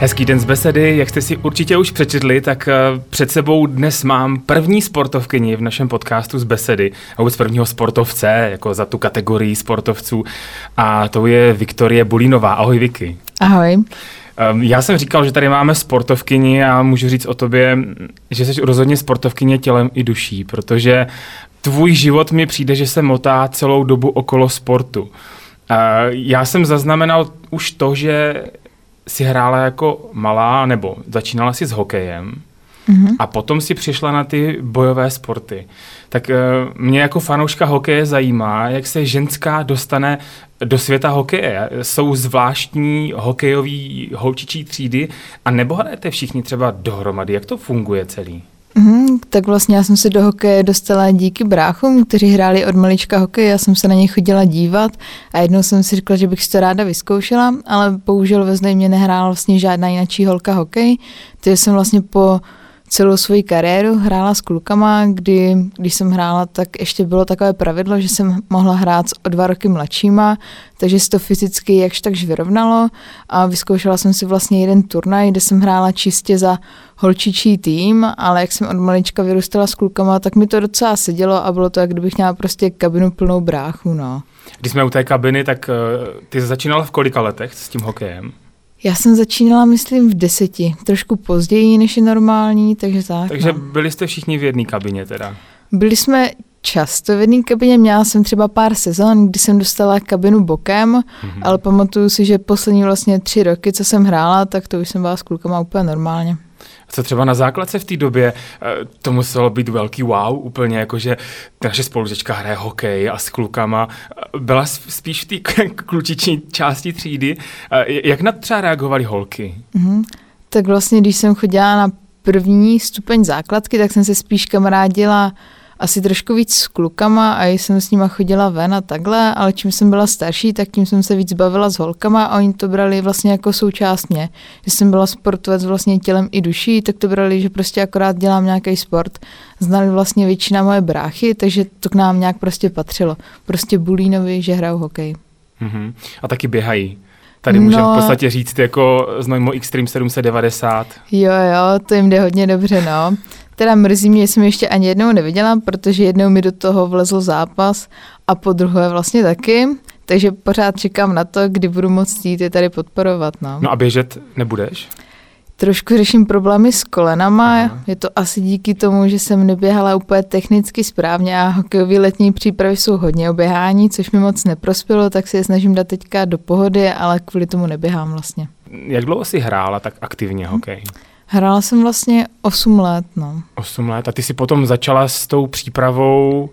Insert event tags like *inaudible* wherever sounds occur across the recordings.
Hezký den z besedy, jak jste si určitě už přečetli, tak eh, před sebou dnes mám první sportovkyni v našem podcastu z besedy, a vůbec prvního sportovce, jako za tu kategorii sportovců, a to je Viktorie Bulínová. Ahoj Vicky. Ahoj. Ehm, já jsem říkal, že tady máme sportovkyni a můžu říct o tobě, že jsi rozhodně sportovkyně tělem i duší, protože tvůj život mi přijde, že se motá celou dobu okolo sportu. Já jsem zaznamenal už to, že si hrála jako malá, nebo začínala si s hokejem, mm-hmm. a potom si přišla na ty bojové sporty. Tak uh, mě jako fanouška hokeje zajímá, jak se ženská dostane do světa hokeje. Jsou zvláštní hokejový holčičí třídy a nebo hrajete všichni třeba dohromady? Jak to funguje celý? Mm, tak vlastně já jsem se do hokeje dostala díky bráchům, kteří hráli od malička hokej, já jsem se na ně chodila dívat a jednou jsem si řekla, že bych si to ráda vyzkoušela, ale bohužel ve mě nehrála vlastně žádná jináčí holka hokej, takže jsem vlastně po celou svoji kariéru hrála s klukama, kdy, když jsem hrála, tak ještě bylo takové pravidlo, že jsem mohla hrát s o dva roky mladšíma, takže se to fyzicky jakž takž vyrovnalo a vyzkoušela jsem si vlastně jeden turnaj, kde jsem hrála čistě za holčičí tým, ale jak jsem od malička vyrůstala s klukama, tak mi to docela sedělo a bylo to, jak kdybych měla prostě kabinu plnou bráchu, no. Když jsme u té kabiny, tak uh, ty začínala v kolika letech s tím hokejem? Já jsem začínala, myslím, v deseti, trošku později, než je normální, takže tak. Takže no. byli jste všichni v jedné kabině teda? Byli jsme často v jedné kabině, měla jsem třeba pár sezon, kdy jsem dostala kabinu bokem, mm-hmm. ale pamatuju si, že poslední vlastně tři roky, co jsem hrála, tak to už jsem byla s klukama úplně normálně. Co třeba na základce v té době, eh, to muselo být velký wow, úplně jako, že naše spolužečka hraje hokej a s klukama. Eh, byla spíš v té klučiční části třídy. Eh, jak na třeba reagovaly holky? Mm-hmm. Tak vlastně, když jsem chodila na první stupeň základky, tak jsem se spíš kamarádila asi trošku víc s klukama a jsem s nima chodila ven a takhle, ale čím jsem byla starší, tak tím jsem se víc bavila s holkama a oni to brali vlastně jako součást mě. Když jsem byla sportovec vlastně tělem i duší, tak to brali, že prostě akorát dělám nějaký sport. Znali vlastně většina moje bráchy, takže to k nám nějak prostě patřilo. Prostě Bulínovi, že hrajou hokej. Mm-hmm. A taky běhají. Tady můžeme no, v podstatě říct jako Znojmo Extreme 790. Jo, jo, to jim jde hodně dobře, no. Teda mrzí mě, že jsem ještě ani jednou neviděla, protože jednou mi do toho vlezl zápas a po druhé vlastně taky. Takže pořád čekám na to, kdy budu moct jít je tady podporovat. No, no a běžet nebudeš? Trošku řeším problémy s kolenama. Aha. Je to asi díky tomu, že jsem neběhala úplně technicky správně a hokejové letní přípravy jsou hodně oběhání, což mi moc neprospělo, tak se je snažím dát teďka do pohody, ale kvůli tomu neběhám vlastně. Jak dlouho jsi hrála tak aktivně hokej? Hmm. Hrála jsem vlastně 8 let, no. 8 let a ty si potom začala s tou přípravou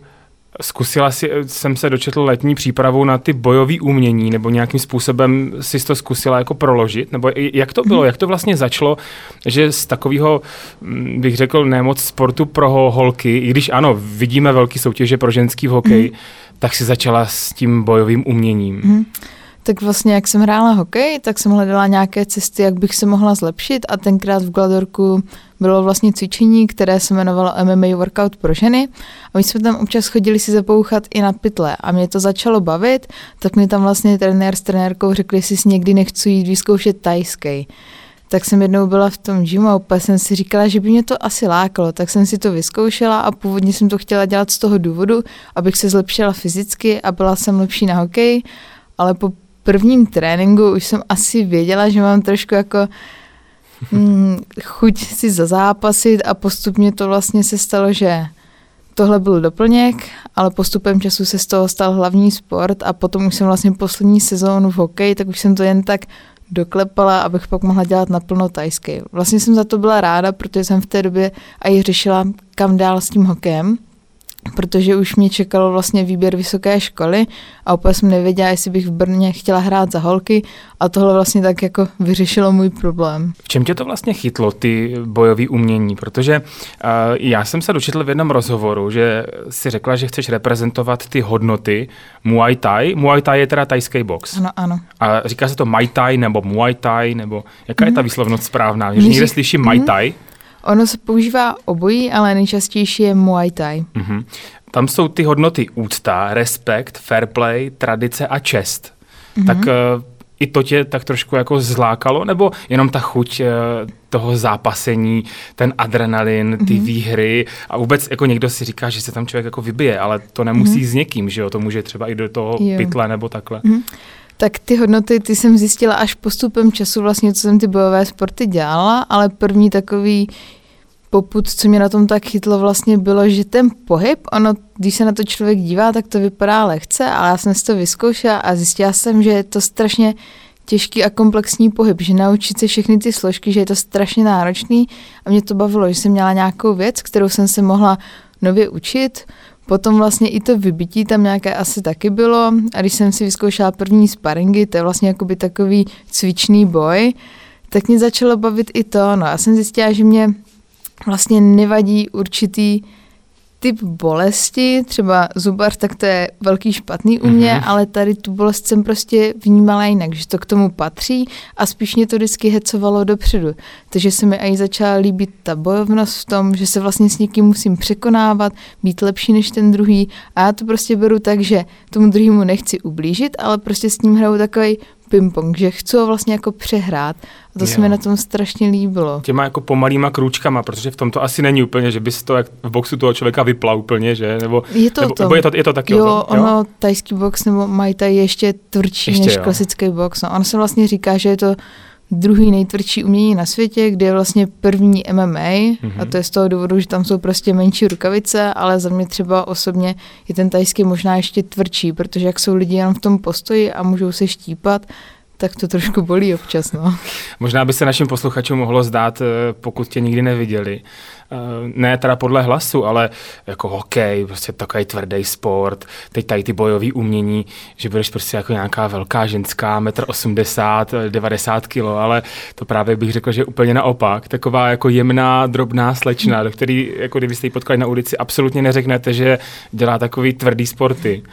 Zkusila si, jsem se dočetl letní přípravu na ty bojové umění, nebo nějakým způsobem si to zkusila jako proložit? Nebo jak to bylo? Jak to vlastně začalo, že z takového, mm, bych řekl, nemoc sportu pro holky, i když ano, vidíme velký soutěže pro ženský v hokeji, mm. tak si začala s tím bojovým uměním. Mm tak vlastně jak jsem hrála hokej, tak jsem hledala nějaké cesty, jak bych se mohla zlepšit. A tenkrát v Gladorku bylo vlastně cvičení, které se jmenovalo MMA Workout pro ženy. A my jsme tam občas chodili si zapouchat i na pytle. A mě to začalo bavit, tak mi tam vlastně trenér s trenérkou řekli, jestli si někdy nechci jít vyzkoušet tajský. Tak jsem jednou byla v tom gymu a úplně jsem si říkala, že by mě to asi lákalo, tak jsem si to vyzkoušela a původně jsem to chtěla dělat z toho důvodu, abych se zlepšila fyzicky a byla jsem lepší na hokej, ale po prvním tréninku už jsem asi věděla, že mám trošku jako mm, chuť si zazápasit a postupně to vlastně se stalo, že tohle byl doplněk, ale postupem času se z toho stal hlavní sport a potom už jsem vlastně poslední sezónu v hokeji, tak už jsem to jen tak doklepala, abych pak mohla dělat naplno tajsky. Vlastně jsem za to byla ráda, protože jsem v té době i řešila, kam dál s tím hokejem protože už mě čekalo vlastně výběr vysoké školy a úplně jsem nevěděla, jestli bych v Brně chtěla hrát za holky a tohle vlastně tak jako vyřešilo můj problém. V čem tě to vlastně chytlo, ty bojové umění? Protože uh, já jsem se dočetl v jednom rozhovoru, že si řekla, že chceš reprezentovat ty hodnoty Muay Thai. Muay Thai je teda tajský box. Ano, ano. A říká se to Muay Thai nebo Muay Thai, nebo jaká mm-hmm. je ta mhm. výslovnost správná? Že někde slyším Muay mhm. Thai, mm-hmm Ono se používá obojí, ale nejčastější je Muay Thai. Mm-hmm. Tam jsou ty hodnoty úcta, respekt, fair play, tradice a čest. Mm-hmm. Tak uh, i to tě tak trošku jako zlákalo, nebo jenom ta chuť eh, toho zápasení, ten adrenalin, ty mm-hmm. výhry a vůbec jako někdo si říká, že se tam člověk jako vybije, ale to nemusí mm-hmm. s někým, že jo, to může třeba i do toho jo. pytle nebo takhle. Mm-hmm. Tak ty hodnoty, ty jsem zjistila až postupem času vlastně, co jsem ty bojové sporty dělala, ale první takový poput, co mě na tom tak chytlo vlastně bylo, že ten pohyb, ono, když se na to člověk dívá, tak to vypadá lehce, ale já jsem si to vyzkoušela a zjistila jsem, že je to strašně těžký a komplexní pohyb, že naučit se všechny ty složky, že je to strašně náročný a mě to bavilo, že jsem měla nějakou věc, kterou jsem se mohla nově učit, Potom vlastně i to vybití tam nějaké asi taky bylo a když jsem si vyzkoušela první sparingy, to je vlastně jakoby takový cvičný boj, tak mě začalo bavit i to. No já jsem zjistila, že mě vlastně nevadí určitý typ bolesti, třeba zubar, tak to je velký špatný u mě, mm-hmm. ale tady tu bolest jsem prostě vnímala jinak, že to k tomu patří a spíš mě to vždycky hecovalo dopředu. Takže se mi i začala líbit ta bojovnost v tom, že se vlastně s někým musím překonávat, být lepší než ten druhý a já to prostě beru tak, že tomu druhému nechci ublížit, ale prostě s ním hraju takový ping-pong, že chci ho vlastně jako přehrát. A to jo. se mi na tom strašně líbilo. Těma jako pomalýma krůčkama, protože v tom to asi není úplně, že bys to jak v boxu toho člověka vypla úplně, že? Nebo, je to nebo, to. nebo je, to, je to taky jo, o tom, ono, jo? tajský box nebo Muay Thai je ještě tvrdší ještě, než jo. klasický box. No, on se vlastně říká, že je to druhý nejtvrdší umění na světě, kde je vlastně první MMA mm-hmm. a to je z toho důvodu, že tam jsou prostě menší rukavice, ale za mě třeba osobně je ten tajský možná ještě tvrdší, protože jak jsou lidi jenom v tom postoji a můžou se štípat, tak to trošku bolí občas, no. Možná by se našim posluchačům mohlo zdát, eh, pokud tě nikdy neviděli, eh, ne teda podle hlasu, ale jako hokej, prostě takový tvrdý sport, teď tady ty bojové umění, že budeš prostě jako nějaká velká ženská, metr 80, 90 kilo, ale to právě bych řekl, že úplně naopak, taková jako jemná, drobná slečna, do který, jako kdybyste ji potkali na ulici, absolutně neřeknete, že dělá takový tvrdý sporty.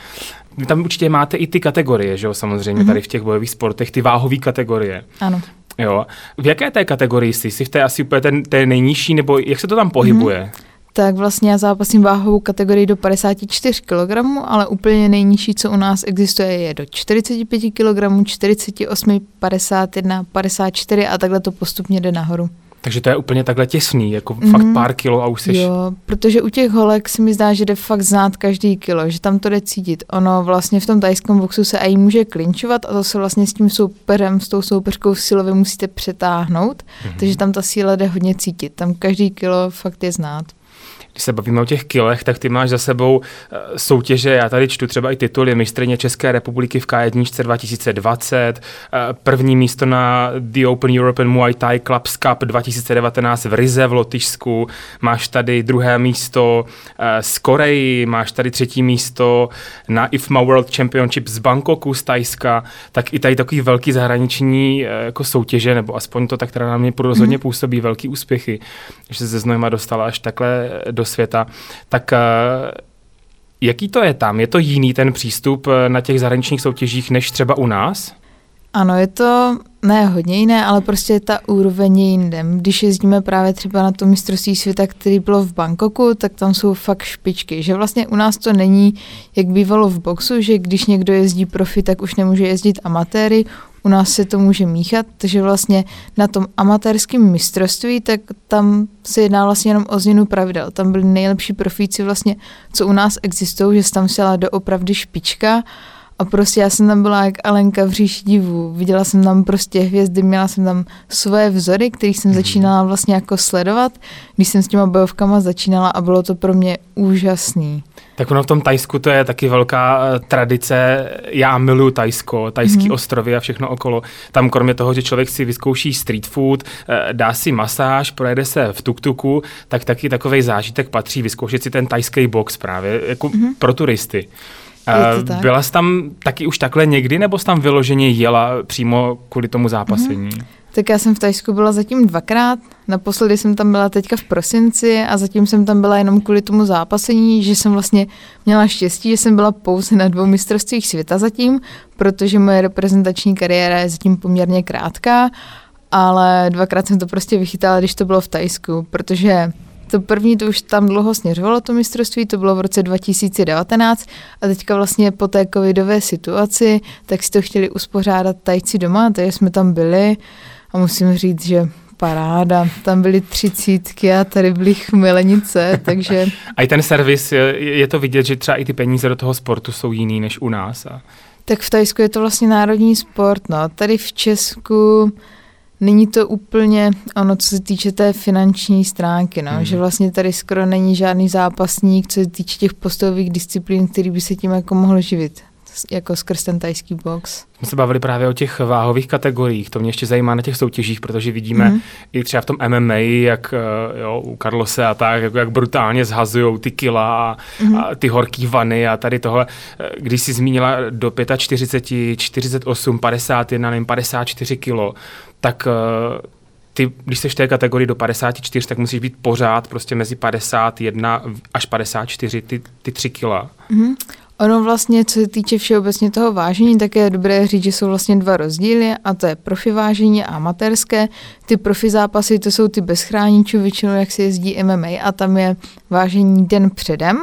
Vy tam určitě máte i ty kategorie, že jo, samozřejmě mm-hmm. tady v těch bojových sportech, ty váhové kategorie. Ano. Jo. V jaké té kategorii jsi? Jsi v té asi úplně ten, té nejnižší, nebo jak se to tam pohybuje? Mm-hmm. Tak vlastně já zápasím váhovou kategorii do 54 kg, ale úplně nejnižší, co u nás existuje, je do 45 kg, 48, 51, 54 a takhle to postupně jde nahoru. Takže to je úplně takhle těsný, jako mm. fakt pár kilo a už jsi... Jo, protože u těch holek se mi zdá, že jde fakt znát každý kilo, že tam to jde cítit. Ono vlastně v tom tajském boxu se i může klinčovat a to se vlastně s tím souperem, s tou soupeřkou silově musíte přetáhnout, mm. takže tam ta síla jde hodně cítit. Tam každý kilo fakt je znát když se bavíme o těch kilech, tak ty máš za sebou eh, soutěže, já tady čtu třeba i tituly mistrně České republiky v K1 2020, eh, první místo na The Open European Muay Thai Clubs Cup 2019 v Rize v Lotyšsku, máš tady druhé místo eh, z Koreji, máš tady třetí místo na IFMA World Championship z Bangkoku z Tajska, tak i tady takový velký zahraniční jako soutěže, nebo aspoň to tak teda na mě rozhodně mm-hmm. působí velký úspěchy, že se ze Znojma dostala až takhle do do světa, tak eh, jaký to je tam? Je to jiný ten přístup eh, na těch zahraničních soutěžích než třeba u nás? Ano, je to ne hodně jiné, ale prostě ta úroveň je jinde. Když jezdíme právě třeba na to mistrovství světa, který bylo v Bangkoku, tak tam jsou fakt špičky. Že vlastně u nás to není, jak bývalo v boxu, že když někdo jezdí profi, tak už nemůže jezdit amatéry. U nás se to může míchat, takže vlastně na tom amatérském mistrovství, tak tam se jedná vlastně jenom o změnu pravidel. Tam byli nejlepší profíci vlastně, co u nás existují, že se tam sjela doopravdy špička a prostě já jsem tam byla jak Alenka v říši divu. Viděla jsem tam prostě hvězdy, měla jsem tam svoje vzory, které jsem mm. začínala vlastně jako sledovat, když jsem s těma bojovkama začínala a bylo to pro mě úžasný. Tak ono v tom Tajsku to je taky velká uh, tradice. Já miluju Tajsko, tajský mm. ostrovy a všechno okolo. Tam kromě toho, že člověk si vyzkouší street food, uh, dá si masáž, projede se v tuktuku, tak taky takový zážitek patří vyzkoušet si ten tajský box právě jako mm. pro turisty. Uh, byla jsi tam taky už takhle někdy, nebo jsi tam vyloženě jela přímo kvůli tomu zápasení? Mm-hmm. Tak já jsem v Tajsku byla zatím dvakrát. Naposledy jsem tam byla teďka v prosinci a zatím jsem tam byla jenom kvůli tomu zápasení, že jsem vlastně měla štěstí, že jsem byla pouze na dvou mistrovstvích světa zatím, protože moje reprezentační kariéra je zatím poměrně krátká, ale dvakrát jsem to prostě vychytala, když to bylo v Tajsku, protože To první, to už tam dlouho směřovalo to mistrovství, to bylo v roce 2019 a teďka vlastně po té covidové situaci, tak si to chtěli uspořádat tajci doma, takže jsme tam byli a musím říct, že paráda. Tam byly třicítky a tady byly chmelenice, *laughs* takže... a i ten servis, je, je to vidět, že třeba i ty peníze do toho sportu jsou jiný než u nás. A... Tak v Tajsku je to vlastně národní sport, no. Tady v Česku není to úplně ono, co se týče té finanční stránky, no, hmm. že vlastně tady skoro není žádný zápasník, co se týče těch postových disciplín, který by se tím jako mohl živit jako skrz ten tajský box. My se bavili právě o těch váhových kategoriích, to mě ještě zajímá na těch soutěžích, protože vidíme mm. i třeba v tom MMA, jak eh, jo, u Carlose a tak, jako jak brutálně zhazují ty kila a, mm. a ty horký vany a tady tohle. Eh, když jsi zmínila do 45, 48, 51, nevím, 54 kilo, tak eh, ty, když jsi v té kategorii do 54, tak musíš být pořád prostě mezi 51 až 54, ty, ty 3 kila. Mm. Ono vlastně, co se týče všeobecně toho vážení, tak je dobré říct, že jsou vlastně dva rozdíly a to je profi vážení a amatérské. Ty profi zápasy, to jsou ty bez chráničů, většinou jak se jezdí MMA a tam je vážení den předem.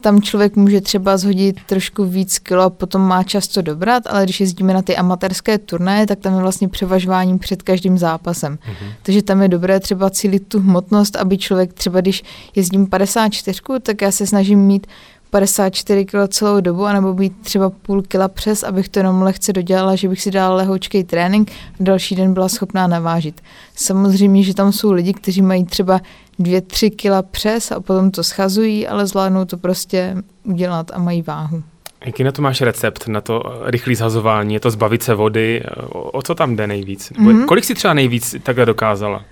Tam člověk může třeba zhodit trošku víc kilo a potom má čas to dobrat, ale když jezdíme na ty amatérské turnaje, tak tam je vlastně převažování před každým zápasem. Mm-hmm. Takže tam je dobré třeba cílit tu hmotnost, aby člověk třeba, když jezdím 54, tak já se snažím mít 54 kg celou dobu, anebo být třeba půl kila přes, abych to jenom lehce dodělala, že bych si dala lehoučkej trénink a další den byla schopná navážit. Samozřejmě, že tam jsou lidi, kteří mají třeba 2-3 kila přes a potom to schazují, ale zvládnou to prostě udělat a mají váhu. Jaký na to máš recept, na to rychlé zhazování? Je to zbavit se vody? O, o co tam jde nejvíc? Mm-hmm. Kolik si třeba nejvíc takhle dokázala?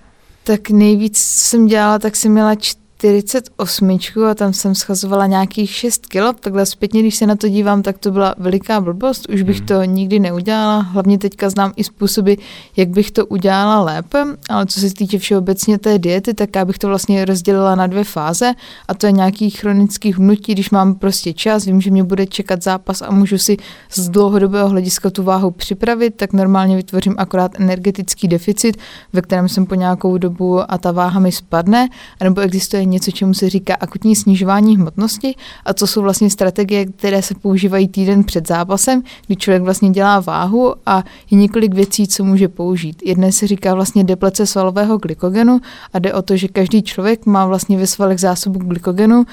Tak nejvíc jsem dělala, tak jsem měla 48 a tam jsem schazovala nějakých 6 kilo. Takhle zpětně, když se na to dívám, tak to byla veliká blbost. Už bych hmm. to nikdy neudělala. Hlavně teďka znám i způsoby, jak bych to udělala lépe. Ale co se týče všeobecně té diety, tak já bych to vlastně rozdělila na dvě fáze. A to je nějaký chronický hnutí, když mám prostě čas, vím, že mě bude čekat zápas a můžu si z dlouhodobého hlediska tu váhu připravit, tak normálně vytvořím akorát energetický deficit, ve kterém jsem po nějakou dobu a ta váha mi spadne. Nebo existuje něco, čemu se říká akutní snižování hmotnosti a to jsou vlastně strategie, které se používají týden před zápasem, kdy člověk vlastně dělá váhu a je několik věcí, co může použít. Jedné se říká vlastně deplece svalového glykogenu a jde o to, že každý člověk má vlastně ve svalech zásobu glykogenu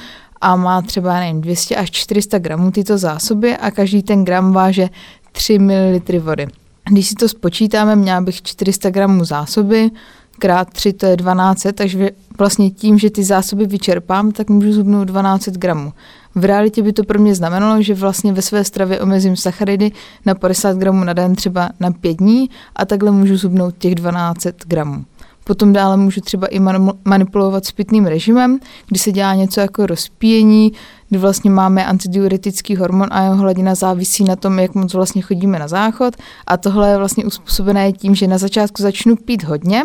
a má třeba nevím, 200 až 400 gramů tyto zásoby a každý ten gram váže 3 ml vody. Když si to spočítáme, měla bych 400 gramů zásoby, krát 3 to je 12, takže vlastně tím, že ty zásoby vyčerpám, tak můžu zhubnout 12 gramů. V realitě by to pro mě znamenalo, že vlastně ve své stravě omezím sacharidy na 50 gramů na den třeba na 5 dní a takhle můžu zhubnout těch 12 gramů. Potom dále můžu třeba i manipulovat s pitným režimem, kdy se dělá něco jako rozpíjení, kdy vlastně máme antidiuretický hormon a jeho hladina závisí na tom, jak moc vlastně chodíme na záchod. A tohle je vlastně uspůsobené tím, že na začátku začnu pít hodně,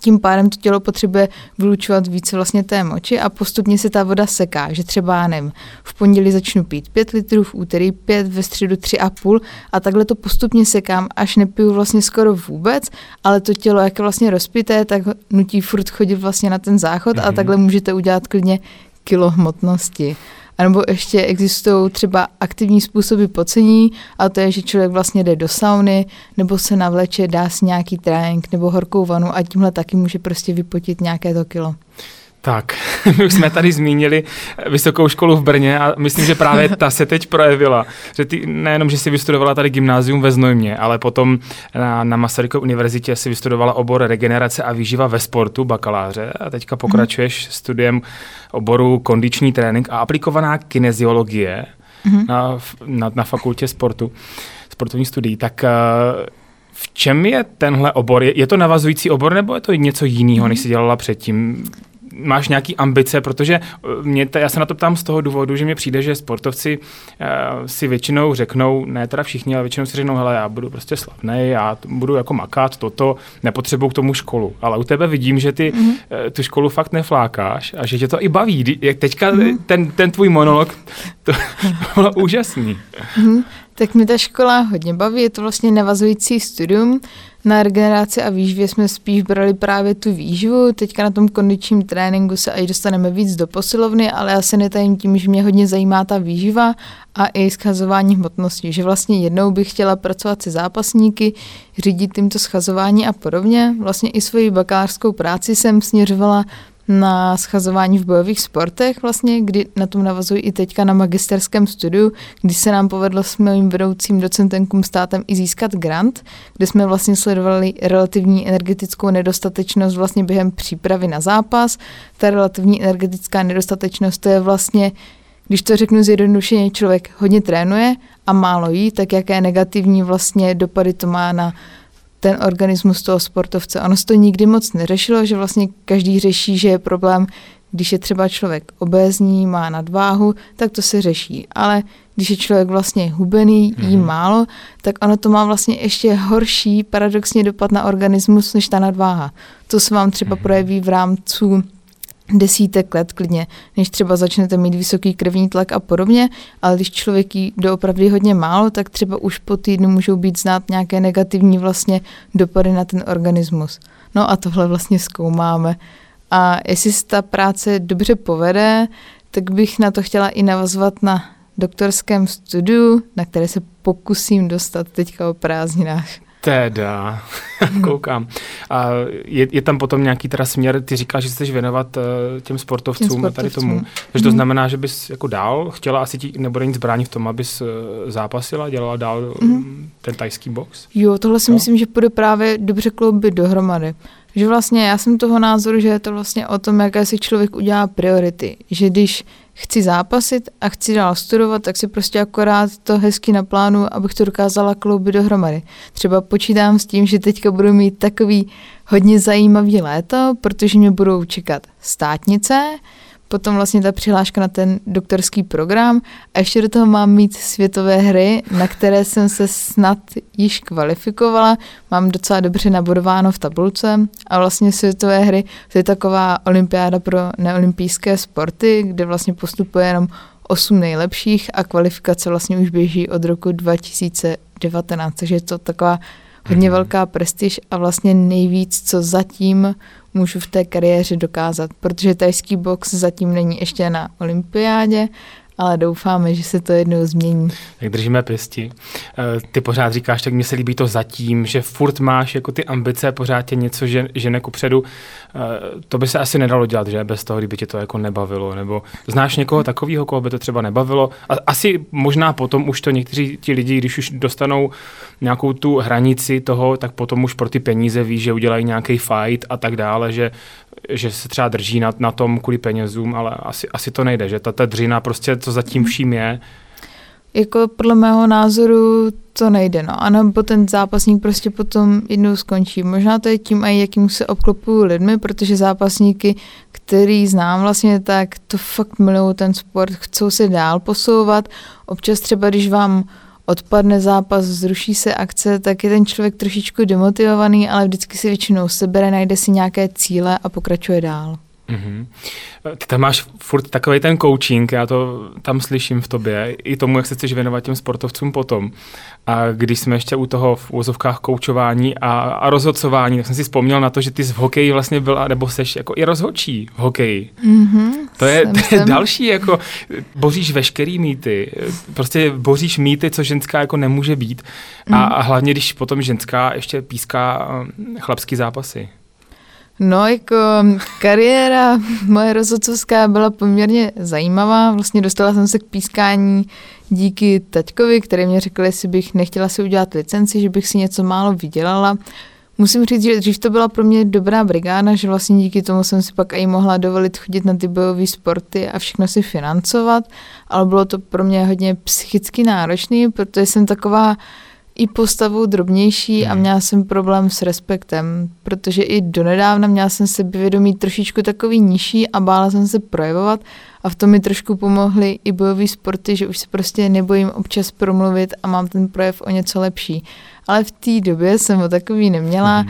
tím pádem to tělo potřebuje vylučovat více vlastně té moči a postupně se ta voda seká, že třeba nevím, v pondělí začnu pít 5 litrů, v úterý 5, ve středu 3,5 a takhle to postupně sekám, až nepiju vlastně skoro vůbec, ale to tělo, jak je vlastně rozpité, tak nutí furt chodit vlastně na ten záchod mm-hmm. a mhm. takhle můžete udělat klidně kilo hmotnosti. A nebo ještě existují třeba aktivní způsoby pocení, a to je, že člověk vlastně jde do sauny, nebo se navleče, dá si nějaký trénink nebo horkou vanu a tímhle taky může prostě vypotit nějaké to kilo. Tak, *laughs* my už jsme tady zmínili vysokou školu v Brně a myslím, že právě ta se teď projevila. Že ty nejenom, že si vystudovala tady gymnázium ve Znojmě, ale potom na, na Masarykově univerzitě si vystudovala obor regenerace a výživa ve sportu, bakaláře a teďka pokračuješ hmm. studiem oboru kondiční trénink a aplikovaná kineziologie hmm. na, na, na fakultě sportu, sportovní studií. Tak uh, v čem je tenhle obor? Je, je to navazující obor nebo je to něco jiného, než jsi dělala předtím? Máš nějaký ambice, protože eh, mě, já se na to ptám z toho důvodu, že mě přijde, že sportovci uh, si většinou řeknou, ne teda všichni, ale většinou si řeknou, hele, já budu prostě slavný, já budu jako makat toto, nepotřebuji k tomu školu. Ale u tebe vidím, že ty mm-hmm. uh, tu školu fakt neflákáš a že tě to i baví. Jak teďka mm-hmm. ten, ten tvůj monolog, to, *laughs* to bylo úžasný. Mm-hmm. Tak mi ta škola hodně baví, je to vlastně navazující studium, na regeneraci a výživě jsme spíš brali právě tu výživu. Teďka na tom kondičním tréninku se až dostaneme víc do posilovny, ale já se netajím tím, že mě hodně zajímá ta výživa a i schazování hmotnosti. Že vlastně jednou bych chtěla pracovat se zápasníky, řídit tímto schazování a podobně. Vlastně i svoji bakalářskou práci jsem směřovala na schazování v bojových sportech, vlastně, kdy na tom navazuji i teďka na magisterském studiu, kdy se nám povedlo s mým vedoucím docentem státem i získat grant, kde jsme vlastně sledovali relativní energetickou nedostatečnost vlastně během přípravy na zápas. Ta relativní energetická nedostatečnost to je vlastně když to řeknu zjednodušeně, člověk hodně trénuje a málo jí, tak jaké negativní vlastně dopady to má na ten organismus toho sportovce. Ono se to nikdy moc neřešilo, že vlastně každý řeší, že je problém, když je třeba člověk obézní, má nadváhu, tak to se řeší. Ale když je člověk vlastně hubený, jí mm. málo, tak ono to má vlastně ještě horší paradoxně dopad na organismus než ta nadváha. To se vám třeba mm. projeví v rámci desítek let klidně, než třeba začnete mít vysoký krevní tlak a podobně, ale když člověk jí doopravdy hodně málo, tak třeba už po týdnu můžou být znát nějaké negativní vlastně dopady na ten organismus. No a tohle vlastně zkoumáme. A jestli se ta práce dobře povede, tak bych na to chtěla i navazovat na doktorském studiu, na které se pokusím dostat teďka o prázdninách. Teda, *laughs* koukám. A je, je tam potom nějaký teda směr, ty říkáš, že chceš věnovat uh, těm sportovcům, těm sportovcům tady tomu. Takže to mm. znamená, že bys jako dál chtěla, asi ti nebude nic bránit v tom, abys uh, zápasila, dělala dál mm. ten tajský box? Jo, tohle si no. myslím, že půjde právě dobře kloubit dohromady. Že vlastně já jsem toho názoru, že je to vlastně o tom, jaké si člověk udělá priority. Že když chci zápasit a chci dál studovat, tak si prostě akorát to hezky naplánu, abych to dokázala kloubit dohromady. Třeba počítám s tím, že teďka budu mít takový hodně zajímavý léto, protože mě budou čekat státnice, potom vlastně ta přihláška na ten doktorský program. A ještě do toho mám mít světové hry, na které jsem se snad již kvalifikovala. Mám docela dobře nabodováno v tabulce. A vlastně světové hry to je taková olympiáda pro neolympijské sporty, kde vlastně postupuje jenom osm nejlepších a kvalifikace vlastně už běží od roku 2019, takže je to taková hodně velká prestiž a vlastně nejvíc, co zatím můžu v té kariéře dokázat, protože tajský box zatím není ještě na olympiádě, ale doufáme, že se to jednou změní. Tak držíme pěsti. Eh, ty pořád říkáš, tak mně se líbí to zatím, že furt máš jako ty ambice, pořád tě něco že, žene předu. Eh, to by se asi nedalo dělat, že bez toho, kdyby tě to jako nebavilo. Nebo znáš někoho takového, koho by to třeba nebavilo? A asi možná potom už to někteří ti lidi, když už dostanou nějakou tu hranici toho, tak potom už pro ty peníze ví, že udělají nějaký fight a tak dále, že že se třeba drží na, na tom kvůli penězům, ale asi, asi to nejde, že ta, ta dřina prostě, co zatím vším je. Jako podle mého názoru to nejde, no. A nebo ten zápasník prostě potom jednou skončí. Možná to je tím i jakým se obklopují lidmi, protože zápasníky, který znám vlastně, tak to fakt milují ten sport, chcou se dál posouvat. Občas třeba, když vám odpadne zápas, zruší se akce, tak je ten člověk trošičku demotivovaný, ale vždycky si většinou sebere, najde si nějaké cíle a pokračuje dál. Mm-hmm. Ty tam máš furt takový ten coaching, já to tam slyším v tobě, i tomu, jak se chceš věnovat těm sportovcům potom. A když jsme ještě u toho v úzovkách koučování a, a rozhodcování, tak jsem si vzpomněl na to, že ty v hokeji vlastně byla, nebo seš jako i rozhodčí v hokeji. Mm-hmm, to je, to je další, jako boříš veškerý mýty, prostě boříš mýty, co ženská jako nemůže být. Mm. A, a hlavně, když potom ženská ještě píská eh, chlapský zápasy. No, jako kariéra moje rozhodcovská byla poměrně zajímavá. Vlastně dostala jsem se k pískání díky taťkovi, který mě řekl, jestli bych nechtěla si udělat licenci, že bych si něco málo vydělala. Musím říct, že dřív to byla pro mě dobrá brigáda, že vlastně díky tomu jsem si pak i mohla dovolit chodit na ty bojové sporty a všechno si financovat, ale bylo to pro mě hodně psychicky náročný, protože jsem taková i postavou drobnější a hmm. měla jsem problém s respektem, protože i donedávna měla jsem sebevědomí trošičku takový nižší a bála jsem se projevovat a v tom mi trošku pomohly i bojové sporty, že už se prostě nebojím občas promluvit a mám ten projev o něco lepší. Ale v té době jsem ho takový neměla mm.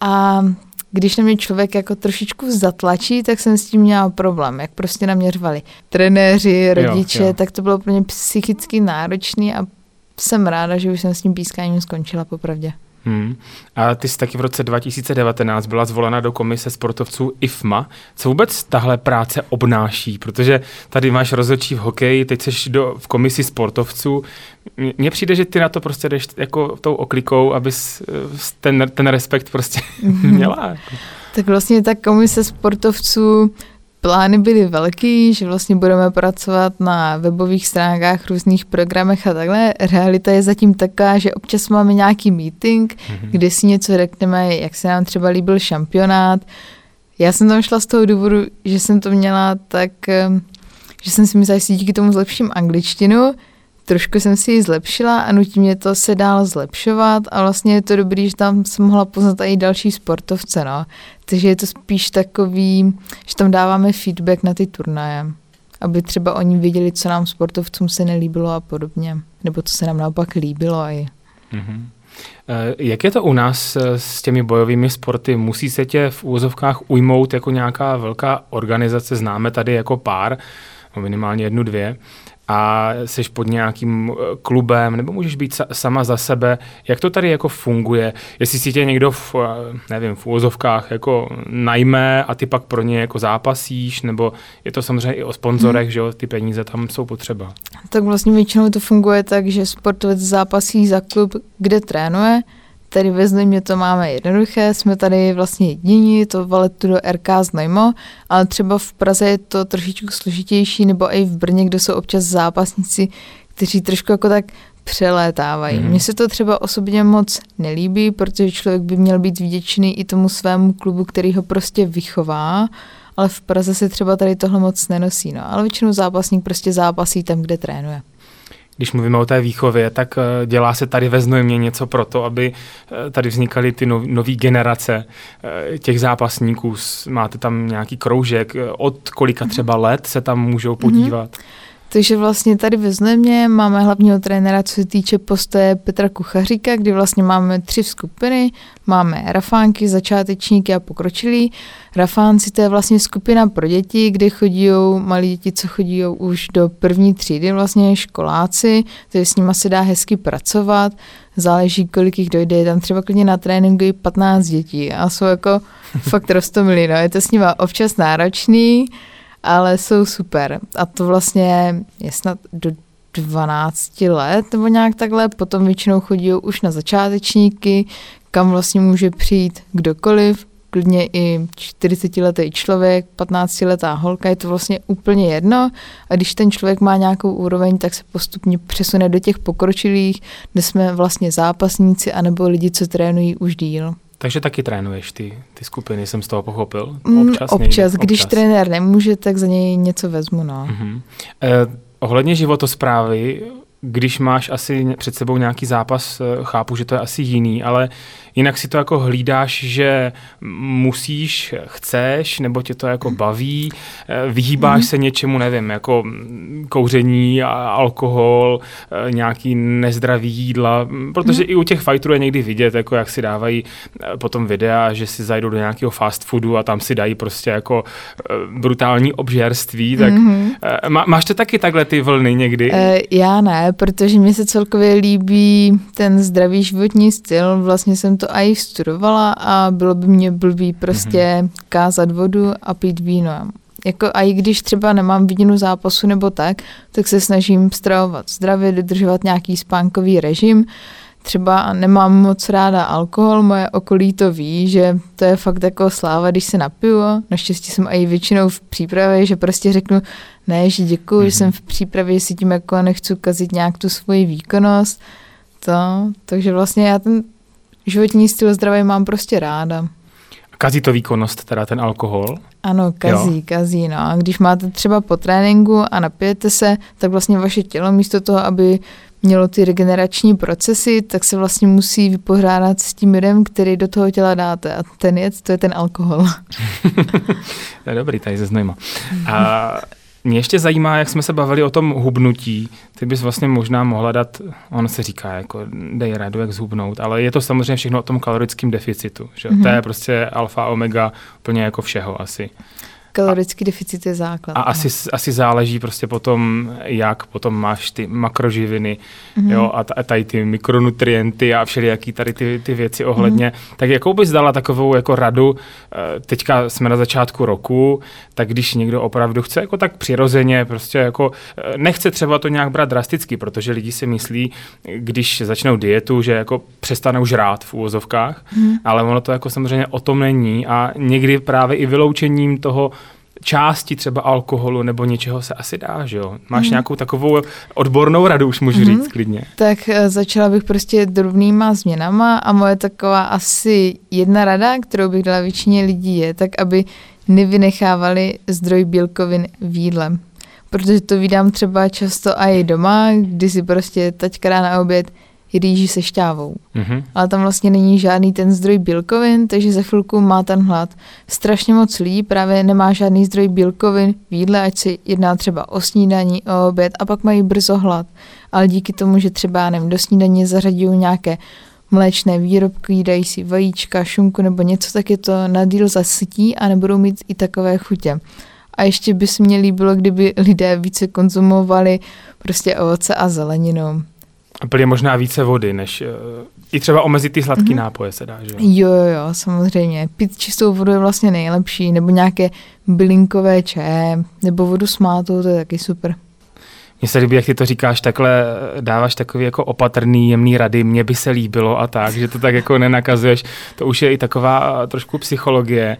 a když na mě člověk jako trošičku zatlačí, tak jsem s tím měla problém, jak prostě naměřovali trenéři, rodiče, jo, jo. tak to bylo pro mě psychicky náročný a jsem ráda, že už jsem s tím pískáním skončila popravdě. Hmm. A ty jsi taky v roce 2019 byla zvolena do komise sportovců IFMA. Co vůbec tahle práce obnáší? Protože tady máš rozhodčí v hokeji, teď jsi do, v komisi sportovců. Mně přijde, že ty na to prostě jdeš jako tou oklikou, abys ten, ten respekt prostě *laughs* měla. Jako. Tak vlastně ta komise sportovců plány byly velký, že vlastně budeme pracovat na webových stránkách, různých programech a takhle. Realita je zatím taková, že občas máme nějaký meeting, mm-hmm. kde si něco řekneme, jak se nám třeba líbil šampionát. Já jsem tam šla z toho důvodu, že jsem to měla tak, že jsem si myslela, že si díky tomu zlepším angličtinu, trošku jsem si ji zlepšila a nutí mě to se dál zlepšovat a vlastně je to dobrý, že tam jsem mohla poznat i další sportovce, no. Takže je to spíš takový, že tam dáváme feedback na ty turnaje, aby třeba oni věděli, co nám sportovcům se nelíbilo a podobně, nebo co se nám naopak líbilo i. Mm-hmm. Jak je to u nás eh, s těmi bojovými sporty? Musí se tě v úvozovkách ujmout jako nějaká velká organizace, známe tady jako pár, minimálně jednu, dvě, a jsi pod nějakým eh, klubem, nebo můžeš být sama za sebe. Jak to tady jako funguje? Jestli si tě někdo v, eh, nevím, v úvozovkách jako najme a ty pak pro ně jako zápasíš, nebo je to samozřejmě i o sponzorech, hmm. že jo, ty peníze tam jsou potřeba. Tak vlastně většinou to funguje tak, že sportovec zápasí za klub, kde trénuje, Tady ve Znojmě to máme jednoduché, jsme tady vlastně jediní, to valetu do RK Znojmo, ale třeba v Praze je to trošičku složitější, nebo i v Brně, kde jsou občas zápasníci, kteří trošku jako tak přelétávají. Mm. Mně se to třeba osobně moc nelíbí, protože člověk by měl být vděčný i tomu svému klubu, který ho prostě vychová, ale v Praze se třeba tady tohle moc nenosí. No. Ale většinou zápasník prostě zápasí tam, kde trénuje když mluvíme o té výchově, tak eh, dělá se tady ve Znojmě něco pro to, aby eh, tady vznikaly ty nové generace eh, těch zápasníků. Máte tam nějaký kroužek, od kolika třeba let se tam můžou podívat? Mm-hmm. Takže vlastně tady ve Znojmě máme hlavního trenéra, co se týče postoje Petra Kuchaříka, kdy vlastně máme tři skupiny. Máme rafánky, začátečníky a pokročilí. Rafánci to je vlastně skupina pro děti, kde chodí malí děti, co chodí už do první třídy, vlastně školáci, takže s nimi se dá hezky pracovat. Záleží, kolik jich dojde. Je tam třeba klidně na tréninku i 15 dětí a jsou jako *laughs* fakt rostomilí. No. Je to s nimi občas náročný, ale jsou super. A to vlastně je snad do 12 let nebo nějak takhle, potom většinou chodí už na začátečníky, kam vlastně může přijít kdokoliv, klidně i 40-letý člověk, 15-letá holka, je to vlastně úplně jedno a když ten člověk má nějakou úroveň, tak se postupně přesune do těch pokročilých, kde jsme vlastně zápasníci anebo lidi, co trénují už díl. Takže taky trénuješ ty, ty skupiny, jsem z toho pochopil? Mm, občas, občas když občas. trenér nemůže, tak za něj něco vezmu, no. Uh-huh. Eh, ohledně životosprávy, když máš asi před sebou nějaký zápas, eh, chápu, že to je asi jiný, ale jinak si to jako hlídáš, že musíš, chceš, nebo tě to jako baví, eh, vyhýbáš mm-hmm. se něčemu, nevím, jako kouření, alkohol, eh, nějaký nezdravý jídla, protože mm-hmm. i u těch fighterů je někdy vidět, jako jak si dávají potom videa, že si zajdou do nějakého fast foodu a tam si dají prostě jako brutální obžerství, tak mm-hmm. má, máš to taky takhle ty vlny někdy? Uh, já ne, protože mi se celkově líbí ten zdravý životní styl. Vlastně jsem to i studovala a bylo by mě blbý prostě mm-hmm. kázat vodu a pít víno. Jako a i když třeba nemám vidinu zápasu nebo tak, tak se snažím stravovat zdravě, dodržovat nějaký spánkový režim. Třeba nemám moc ráda alkohol, moje okolí to ví, že to je fakt jako sláva, když se napiju. Naštěstí jsem i většinou v přípravě, že prostě řeknu, ne, že děkuji, mm-hmm. že jsem v přípravě, si tím jako nechci kazit nějak tu svoji výkonnost. To, takže vlastně já ten životní styl zdravý mám prostě ráda. Kazí to výkonnost, teda ten alkohol? Ano, kazí, jo. kazí. No. A když máte třeba po tréninku a napijete se, tak vlastně vaše tělo místo toho, aby mělo ty regenerační procesy, tak se vlastně musí vypořádat s tím jedem, který do toho těla dáte. A ten jed, to je ten alkohol. *laughs* to je dobrý, tady se znajma. A *laughs* mě ještě zajímá, jak jsme se bavili o tom hubnutí. Ty bys vlastně možná mohla dát, on se říká, jako dej radu, jak zhubnout, ale je to samozřejmě všechno o tom kalorickém deficitu. Že? Mm-hmm. To je prostě alfa, omega, plně jako všeho asi. Kalorický deficit je základ. A asi, asi záleží prostě potom, jak potom máš ty makroživiny mm-hmm. jo, a, t- a tady ty mikronutrienty a všelijaký tady ty, ty věci ohledně. Mm-hmm. Tak jakou bys dala takovou jako radu, eh, teďka jsme na začátku roku, tak když někdo opravdu chce jako tak přirozeně, prostě jako eh, nechce třeba to nějak brát drasticky, protože lidi si myslí, když začnou dietu, že jako přestanou žrát v úvozovkách, mm-hmm. ale ono to jako samozřejmě o tom není a někdy právě i vyloučením toho části třeba alkoholu nebo něčeho se asi dá, že jo? Máš mm. nějakou takovou odbornou radu, už můžu mm. říct klidně. Tak eh, začala bych prostě drobnýma změnama a moje taková asi jedna rada, kterou bych dala většině lidí je, tak aby nevynechávali zdroj bílkovin v jídle. Protože to vydám třeba často i doma, kdy si prostě taťka dá na oběd rýži se šťávou. Mm-hmm. Ale tam vlastně není žádný ten zdroj bílkovin, takže za chvilku má ten hlad. Strašně moc lidí právě nemá žádný zdroj bílkovin v jídle, ať se jedná třeba o snídaní, o oběd a pak mají brzo hlad. Ale díky tomu, že třeba nevím, do snídaně zařadí nějaké mléčné výrobky, dají si vajíčka, šunku nebo něco, tak je to na díl zasytí a nebudou mít i takové chutě. A ještě by se mně líbilo, kdyby lidé více konzumovali prostě ovoce a zeleninu. A pili možná více vody, než uh, i třeba omezit ty sladký mm-hmm. nápoje se dá, že jo? Jo, jo, samozřejmě. Pít čistou vodu je vlastně nejlepší, nebo nějaké bylinkové čaje, nebo vodu s mátou, to je taky super. Mně se líbí, jak ty to říkáš, takhle dáváš takový jako opatrný, jemný rady, mně by se líbilo a tak, že to tak jako nenakazuješ. To už je i taková trošku psychologie.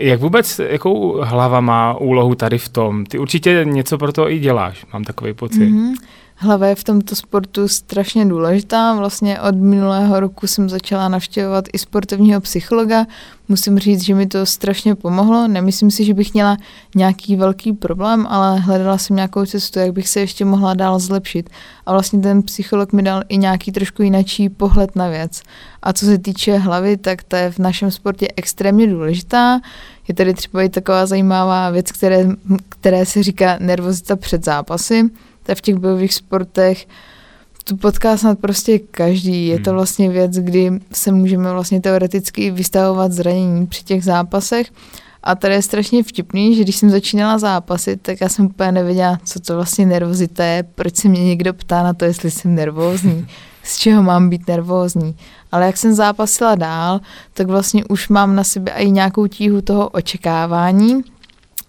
Jak vůbec, jakou hlava má úlohu tady v tom? Ty určitě něco pro to i děláš, mám takový pocit. Mm-hmm hlava je v tomto sportu strašně důležitá. Vlastně od minulého roku jsem začala navštěvovat i sportovního psychologa. Musím říct, že mi to strašně pomohlo. Nemyslím si, že bych měla nějaký velký problém, ale hledala jsem nějakou cestu, jak bych se ještě mohla dál zlepšit. A vlastně ten psycholog mi dal i nějaký trošku jiný pohled na věc. A co se týče hlavy, tak ta je v našem sportě extrémně důležitá. Je tady třeba i taková zajímavá věc, které, které se říká nervozita před zápasy to v těch bojových sportech tu potká snad prostě každý. Je to hmm. vlastně věc, kdy se můžeme vlastně teoreticky vystavovat zranění při těch zápasech. A tady je strašně vtipný, že když jsem začínala zápasy, tak já jsem úplně nevěděla, co to vlastně nervozita je, proč se mě někdo ptá na to, jestli jsem nervózní, *laughs* z čeho mám být nervózní. Ale jak jsem zápasila dál, tak vlastně už mám na sebe i nějakou tíhu toho očekávání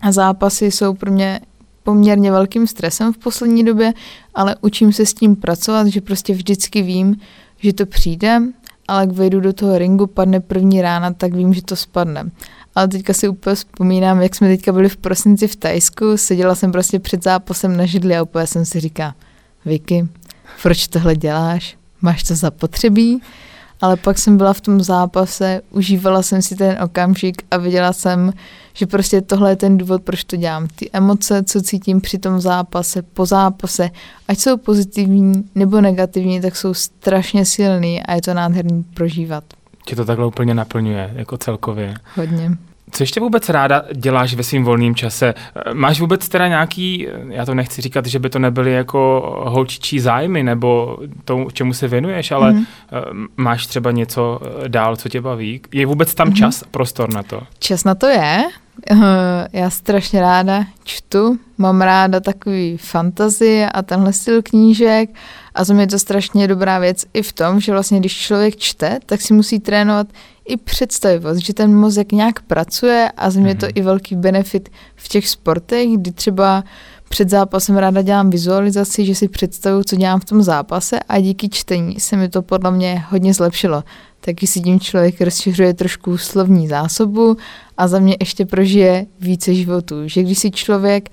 a zápasy jsou pro mě poměrně velkým stresem v poslední době, ale učím se s tím pracovat, že prostě vždycky vím, že to přijde, ale jak vejdu do toho ringu, padne první rána, tak vím, že to spadne. Ale teďka si úplně vzpomínám, jak jsme teďka byli v prosinci v Tajsku, seděla jsem prostě před zápasem na židli a úplně jsem si říká, Vicky, proč tohle děláš? Máš to zapotřebí? Ale pak jsem byla v tom zápase, užívala jsem si ten okamžik a viděla jsem, že prostě tohle je ten důvod, proč to dělám. Ty emoce, co cítím při tom zápase, po zápase, ať jsou pozitivní nebo negativní, tak jsou strašně silný a je to nádherný prožívat. Tě to takhle úplně naplňuje, jako celkově. Hodně. Co ještě vůbec ráda děláš ve svém volném čase? Máš vůbec teda nějaký, já to nechci říkat, že by to nebyly jako holčičí zájmy nebo to, čemu se věnuješ, ale mm-hmm. máš třeba něco dál, co tě baví? Je vůbec tam mm-hmm. čas, prostor na to? Čas na to je. Já strašně ráda čtu, mám ráda takový fantazie a tenhle styl knížek a za mě je to strašně dobrá věc i v tom, že vlastně když člověk čte, tak si musí trénovat i představivost, že ten mozek nějak pracuje a za mě mm-hmm. to mhm. i velký benefit v těch sportech, kdy třeba před zápasem ráda dělám vizualizaci, že si představuju, co dělám v tom zápase a díky čtení se mi to podle mě hodně zlepšilo. Taky si tím člověk rozšiřuje trošku slovní zásobu a za mě ještě prožije více životů. Že když si člověk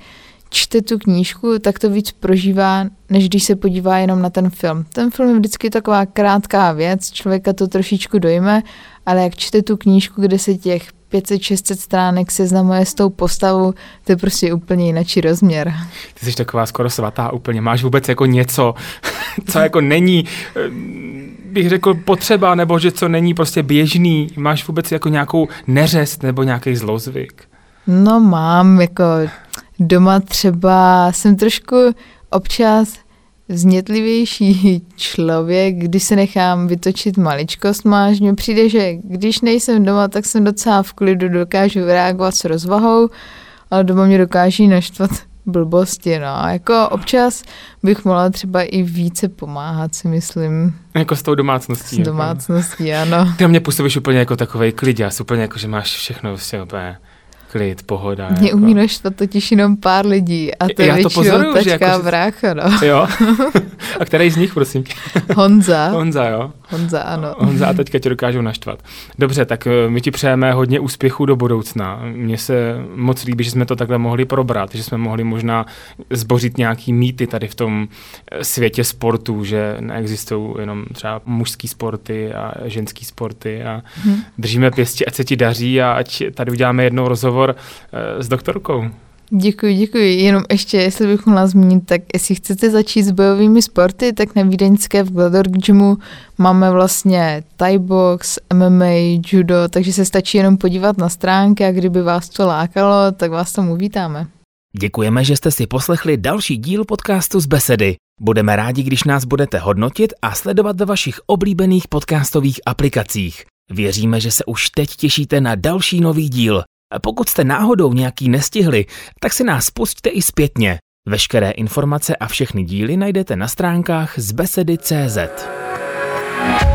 čte tu knížku, tak to víc prožívá, než když se podívá jenom na ten film. Ten film je vždycky taková krátká věc, člověka to trošičku dojme, ale jak čte tu knížku, kde se těch 500-600 stránek seznamuje s tou postavou, to je prostě úplně jiný rozměr. Ty jsi taková skoro svatá úplně. Máš vůbec jako něco, *laughs* co jako není, eh, bych řekl, potřeba, nebo že co není prostě běžný. Máš vůbec jako nějakou neřest nebo nějaký zlozvyk? No mám, jako doma třeba jsem trošku občas vznětlivější člověk, když se nechám vytočit maličkost, máš, mně přijde, že když nejsem doma, tak jsem docela v klidu, dokážu reagovat s rozvahou, ale doma mě dokáží naštvat blbosti, no. Jako občas bych mohla třeba i více pomáhat, si myslím. Jako s tou domácností. S jako. domácností, jako. ano. Ty mě působíš úplně jako takovej kliděs, úplně jako, že máš všechno vlastně úplně klid, pohoda. Mě jako. umí naštvat totiž jenom pár lidí a to je většinou pozoruju, tačka jako, brácha, no. *laughs* Jo? *laughs* a který z nich, prosím? Honza. *laughs* Honza, jo? Honza, ano. Honza a teďka tě dokážou naštvat. Dobře, tak eh, my ti přejeme hodně úspěchů do budoucna. Mně se moc líbí, že jsme to takhle mohli probrat, že jsme mohli možná zbořit nějaký mýty tady v tom eh, světě sportu, že neexistují jenom třeba mužský sporty a ženský sporty a hmm. držíme pěstí, ať se ti daří a ať tady uděláme jednou rozhovor eh, s doktorkou. Děkuji, děkuji. Jenom ještě, jestli bych mohla zmínit, tak jestli chcete začít s bojovými sporty, tak na Vídeňské v Glador Gymu máme vlastně Thai box, MMA, judo, takže se stačí jenom podívat na stránky a kdyby vás to lákalo, tak vás tam uvítáme. Děkujeme, že jste si poslechli další díl podcastu z Besedy. Budeme rádi, když nás budete hodnotit a sledovat ve vašich oblíbených podcastových aplikacích. Věříme, že se už teď těšíte na další nový díl. Pokud jste náhodou nějaký nestihli, tak si nás pustíte i zpětně. Veškeré informace a všechny díly najdete na stránkách zbesedy.cz. thank you